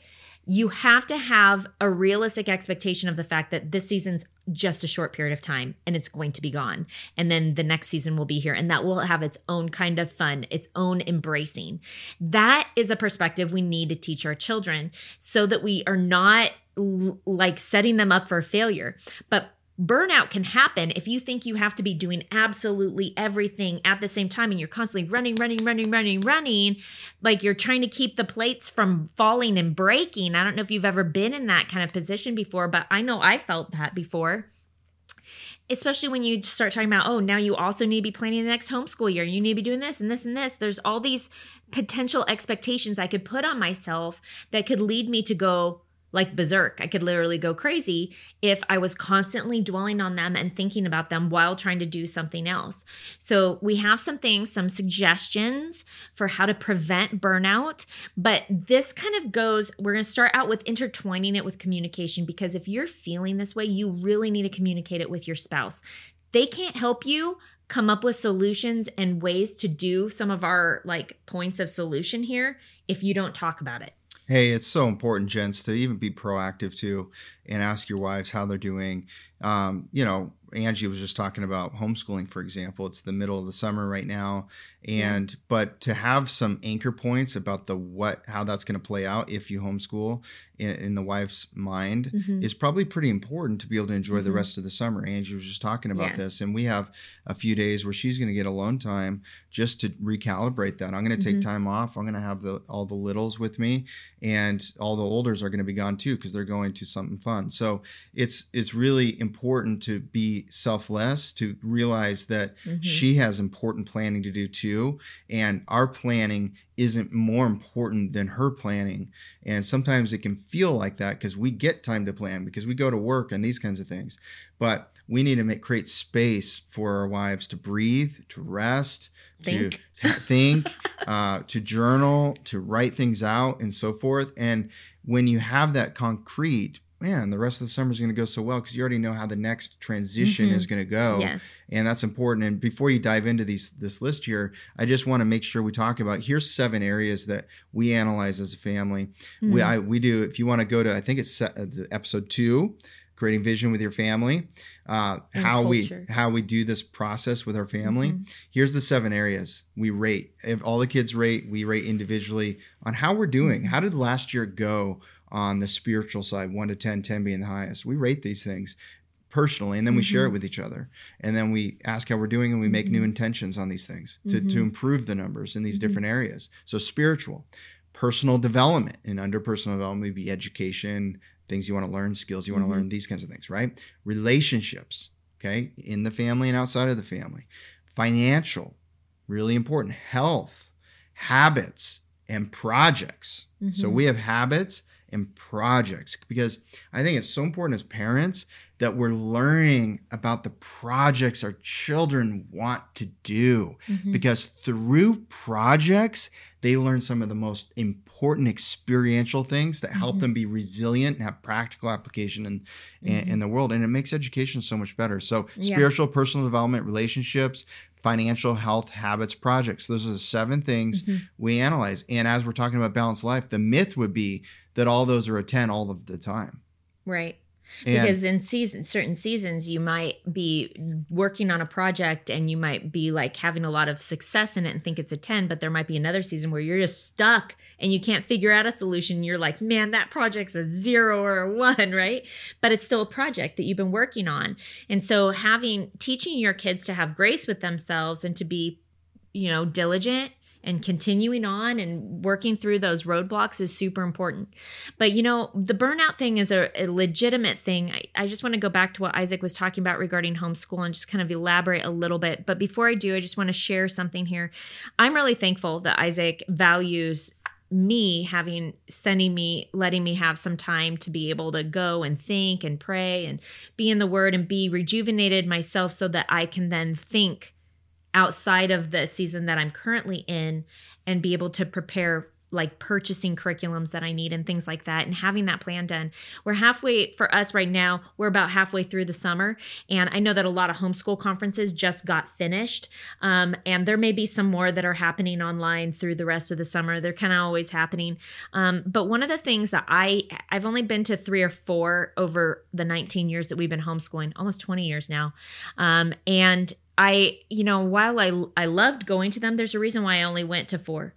you have to have a realistic expectation of the fact that this season's just a short period of time and it's going to be gone. And then the next season will be here and that will have its own kind of fun, its own embracing. That is a perspective we need to teach our children so that we are not l- like setting them up for failure. But burnout can happen if you think you have to be doing absolutely everything at the same time and you're constantly running, running, running, running, running. Like you're trying to keep the plates from falling and breaking. I don't know if you've ever been in that kind of position before, but I know I felt that before. Especially when you start talking about, oh, now you also need to be planning the next homeschool year. You need to be doing this and this and this. There's all these potential expectations I could put on myself that could lead me to go, like berserk. I could literally go crazy if I was constantly dwelling on them and thinking about them while trying to do something else. So, we have some things, some suggestions for how to prevent burnout. But this kind of goes, we're going to start out with intertwining it with communication because if you're feeling this way, you really need to communicate it with your spouse. They can't help you come up with solutions and ways to do some of our like points of solution here if you don't talk about it. Hey, it's so important, gents, to even be proactive too and ask your wives how they're doing. Um, you know, Angie was just talking about homeschooling, for example. It's the middle of the summer right now, and yeah. but to have some anchor points about the what how that's going to play out if you homeschool in, in the wife's mind mm-hmm. is probably pretty important to be able to enjoy mm-hmm. the rest of the summer. Angie was just talking about yes. this, and we have a few days where she's going to get alone time just to recalibrate that. I'm going to take mm-hmm. time off. I'm going to have the all the littles with me, and all the olders are going to be gone too because they're going to something fun. So it's it's really important to be selfless to realize that mm-hmm. she has important planning to do too, and our planning isn't more important than her planning. And sometimes it can feel like that because we get time to plan because we go to work and these kinds of things. But we need to make create space for our wives to breathe, to rest, think. to think, uh, to journal, to write things out, and so forth. And when you have that concrete, man, the rest of the summer is going to go so well because you already know how the next transition mm-hmm. is going to go. Yes, and that's important. And before you dive into these this list here, I just want to make sure we talk about here's seven areas that we analyze as a family. Mm-hmm. We I, we do. If you want to go to, I think it's uh, episode two creating vision with your family uh, how culture. we how we do this process with our family mm-hmm. here's the seven areas we rate if all the kids rate we rate individually on how we're doing mm-hmm. how did last year go on the spiritual side 1 to 10 10 being the highest we rate these things personally and then we mm-hmm. share it mm-hmm. with each other and then we ask how we're doing and we make new mm-hmm. intentions on these things to, to mm-hmm. improve the numbers in these different areas so spiritual personal development and under personal development would be education things you want to learn, skills you want to mm-hmm. learn, these kinds of things, right? Relationships, okay, in the family and outside of the family. Financial, really important. Health, habits, and projects. Mm-hmm. So we have habits and projects because I think it's so important as parents that we're learning about the projects our children want to do mm-hmm. because through projects they learn some of the most important experiential things that help mm-hmm. them be resilient and have practical application in, mm-hmm. in, in the world and it makes education so much better so yeah. spiritual personal development relationships financial health habits projects those are the seven things mm-hmm. we analyze and as we're talking about balanced life the myth would be that all those are a 10 all of the time. Right. And because in season certain seasons you might be working on a project and you might be like having a lot of success in it and think it's a 10 but there might be another season where you're just stuck and you can't figure out a solution. You're like man that project's a 0 or a 1 right? But it's still a project that you've been working on. And so having teaching your kids to have grace with themselves and to be you know diligent and continuing on and working through those roadblocks is super important. But you know, the burnout thing is a, a legitimate thing. I, I just want to go back to what Isaac was talking about regarding homeschool and just kind of elaborate a little bit. But before I do, I just want to share something here. I'm really thankful that Isaac values me having sending me letting me have some time to be able to go and think and pray and be in the word and be rejuvenated myself so that I can then think outside of the season that I'm currently in and be able to prepare like purchasing curriculums that I need and things like that and having that plan done. We're halfway for us right now, we're about halfway through the summer. And I know that a lot of homeschool conferences just got finished. Um, and there may be some more that are happening online through the rest of the summer. They're kind of always happening. Um, but one of the things that I, I've only been to three or four over the 19 years that we've been homeschooling, almost 20 years now. Um, and I, you know, while I I loved going to them, there's a reason why I only went to four,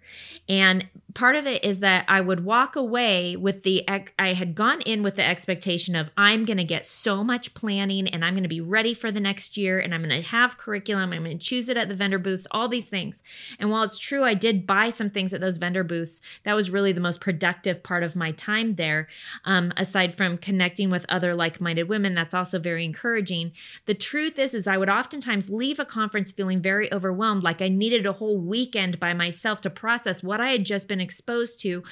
and part of it is that I would walk away with the I had gone in with the expectation of I'm going to get so much planning and I'm going to be ready for the next year and I'm going to have curriculum. I'm going to choose it at the vendor booths, all these things. And while it's true, I did buy some things at those vendor booths. That was really the most productive part of my time there. Um, aside from connecting with other like-minded women, that's also very encouraging. The truth is, is I would oftentimes leave a conference feeling very overwhelmed, like I needed a whole weekend by myself to process what I had just been exposed to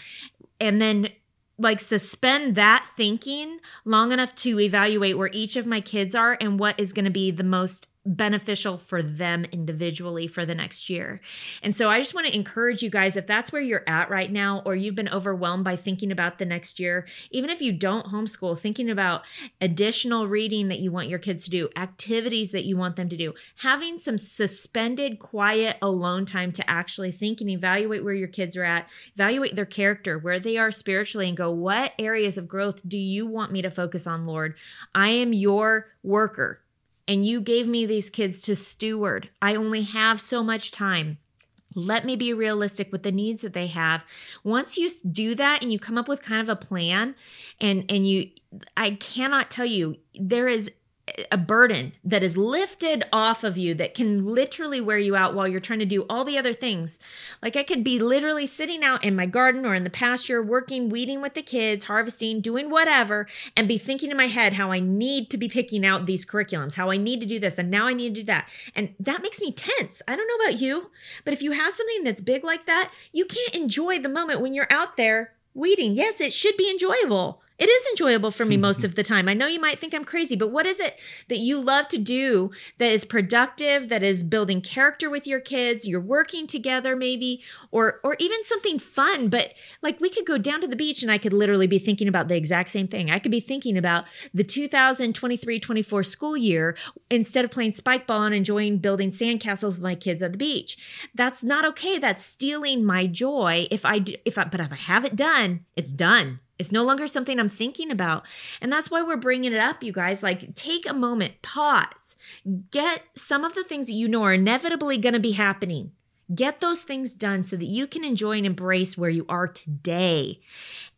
and then like suspend that thinking long enough to evaluate where each of my kids are and what is going to be the most beneficial for them individually for the next year. And so I just want to encourage you guys if that's where you're at right now or you've been overwhelmed by thinking about the next year, even if you don't homeschool, thinking about additional reading that you want your kids to do, activities that you want them to do, having some suspended quiet alone time to actually think and evaluate where your kids are at, evaluate their character, where they are spiritually and go, what areas of growth do you want me to focus on, Lord? I am your worker and you gave me these kids to steward. I only have so much time. Let me be realistic with the needs that they have. Once you do that and you come up with kind of a plan and and you I cannot tell you there is a burden that is lifted off of you that can literally wear you out while you're trying to do all the other things. Like I could be literally sitting out in my garden or in the pasture, working, weeding with the kids, harvesting, doing whatever, and be thinking in my head how I need to be picking out these curriculums, how I need to do this, and now I need to do that. And that makes me tense. I don't know about you, but if you have something that's big like that, you can't enjoy the moment when you're out there weeding. Yes, it should be enjoyable. It is enjoyable for me most of the time. I know you might think I'm crazy, but what is it that you love to do that is productive, that is building character with your kids, you're working together maybe, or or even something fun, but like we could go down to the beach and I could literally be thinking about the exact same thing. I could be thinking about the 2023-24 school year instead of playing spike ball and enjoying building sandcastles with my kids at the beach. That's not okay. That's stealing my joy if I do, if I but if I have it done, it's done. It's no longer something I'm thinking about. And that's why we're bringing it up, you guys. Like, take a moment, pause, get some of the things that you know are inevitably going to be happening. Get those things done so that you can enjoy and embrace where you are today.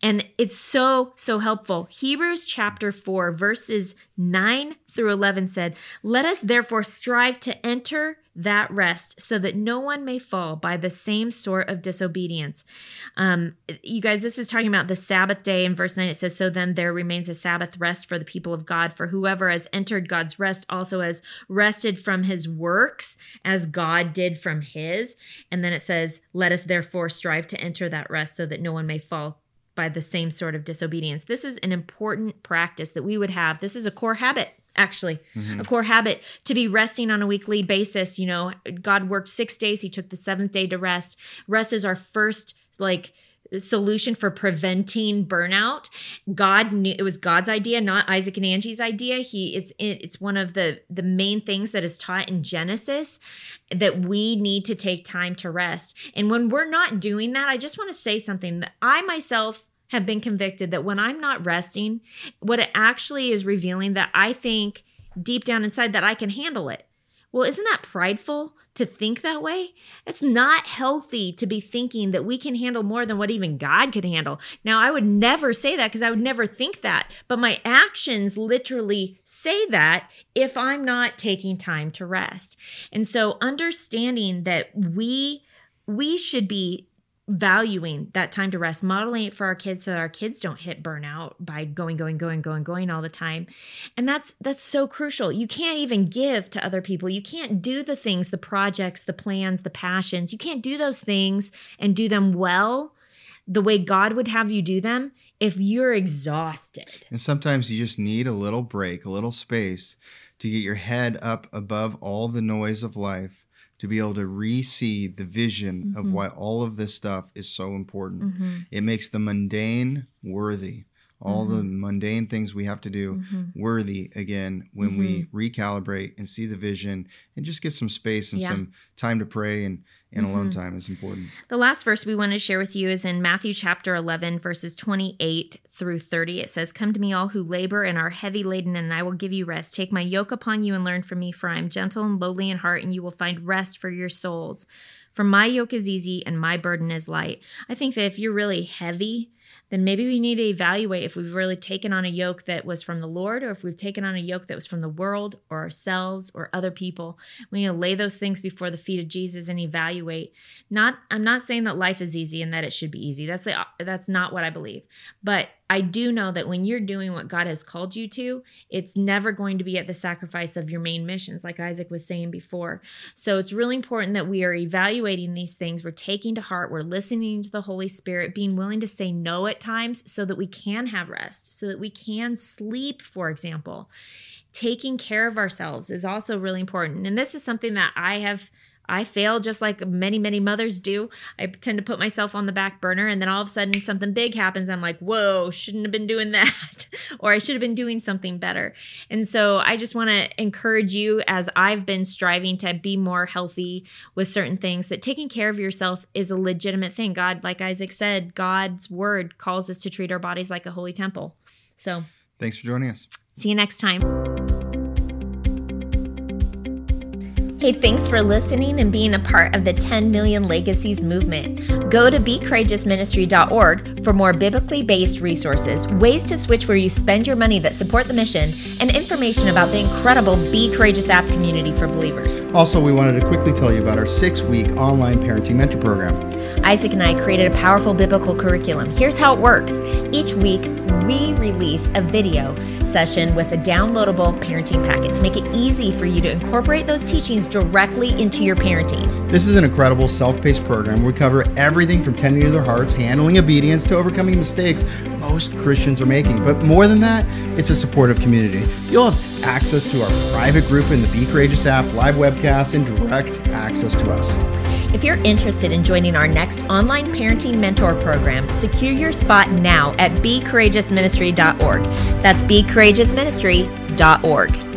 And it's so, so helpful. Hebrews chapter 4, verses 9 through 11 said, Let us therefore strive to enter that rest so that no one may fall by the same sort of disobedience. Um, you guys, this is talking about the Sabbath day. In verse 9, it says, So then there remains a Sabbath rest for the people of God, for whoever has entered God's rest also has rested from his works as God did from his. And then it says, Let us therefore strive to enter that rest so that no one may fall by the same sort of disobedience. This is an important practice that we would have. This is a core habit actually mm-hmm. a core habit to be resting on a weekly basis you know god worked six days he took the seventh day to rest. Rest is our first like solution for preventing burnout. God knew it was god's idea not isaac and angie's idea. He it's it's one of the the main things that is taught in genesis that we need to take time to rest. And when we're not doing that i just want to say something. That i myself have been convicted that when I'm not resting, what it actually is revealing that I think deep down inside that I can handle it. Well, isn't that prideful to think that way? It's not healthy to be thinking that we can handle more than what even God could handle. Now, I would never say that because I would never think that, but my actions literally say that if I'm not taking time to rest. And so understanding that we we should be valuing that time to rest, modeling it for our kids so that our kids don't hit burnout by going, going, going, going, going all the time. And that's that's so crucial. You can't even give to other people. You can't do the things, the projects, the plans, the passions. You can't do those things and do them well the way God would have you do them if you're exhausted. And sometimes you just need a little break, a little space to get your head up above all the noise of life, to be able to re see the vision mm-hmm. of why all of this stuff is so important. Mm-hmm. It makes the mundane worthy all mm-hmm. the mundane things we have to do mm-hmm. worthy again when mm-hmm. we recalibrate and see the vision and just get some space and yeah. some time to pray and, and alone mm-hmm. time is important. The last verse we want to share with you is in Matthew chapter 11, verses 28 through 30. It says, Come to me, all who labor and are heavy laden, and I will give you rest. Take my yoke upon you and learn from me, for I am gentle and lowly in heart, and you will find rest for your souls. For my yoke is easy and my burden is light. I think that if you're really heavy, then maybe we need to evaluate if we've really taken on a yoke that was from the Lord or if we've taken on a yoke that was from the world or ourselves or other people. We need to lay those things before the feet of Jesus and evaluate. Not I'm not saying that life is easy and that it should be easy. That's the, that's not what I believe. But I do know that when you're doing what God has called you to, it's never going to be at the sacrifice of your main missions, like Isaac was saying before. So it's really important that we are evaluating these things. We're taking to heart, we're listening to the Holy Spirit, being willing to say no at times so that we can have rest, so that we can sleep, for example. Taking care of ourselves is also really important. And this is something that I have I fail just like many, many mothers do. I tend to put myself on the back burner, and then all of a sudden something big happens. I'm like, whoa, shouldn't have been doing that. or I should have been doing something better. And so I just want to encourage you, as I've been striving to be more healthy with certain things, that taking care of yourself is a legitimate thing. God, like Isaac said, God's word calls us to treat our bodies like a holy temple. So thanks for joining us. See you next time. Hey, thanks for listening and being a part of the 10 Million Legacies movement. Go to becourageousministry.org for more biblically based resources, ways to switch where you spend your money that support the mission, and information about the incredible Be Courageous app community for believers. Also, we wanted to quickly tell you about our six week online parenting mentor program. Isaac and I created a powerful biblical curriculum. Here's how it works each week, we release a video session with a downloadable parenting packet to make it easy for you to incorporate those teachings directly into your parenting. This is an incredible self paced program. We cover everything from tending to their hearts, handling obedience, to overcoming mistakes most Christians are making. But more than that, it's a supportive community. You'll have access to our private group in the Be Courageous app, live webcasts, and direct access to us. If you're interested in joining our next online parenting mentor program, secure your spot now at becourageousministry.org. That's becourageousministry.org.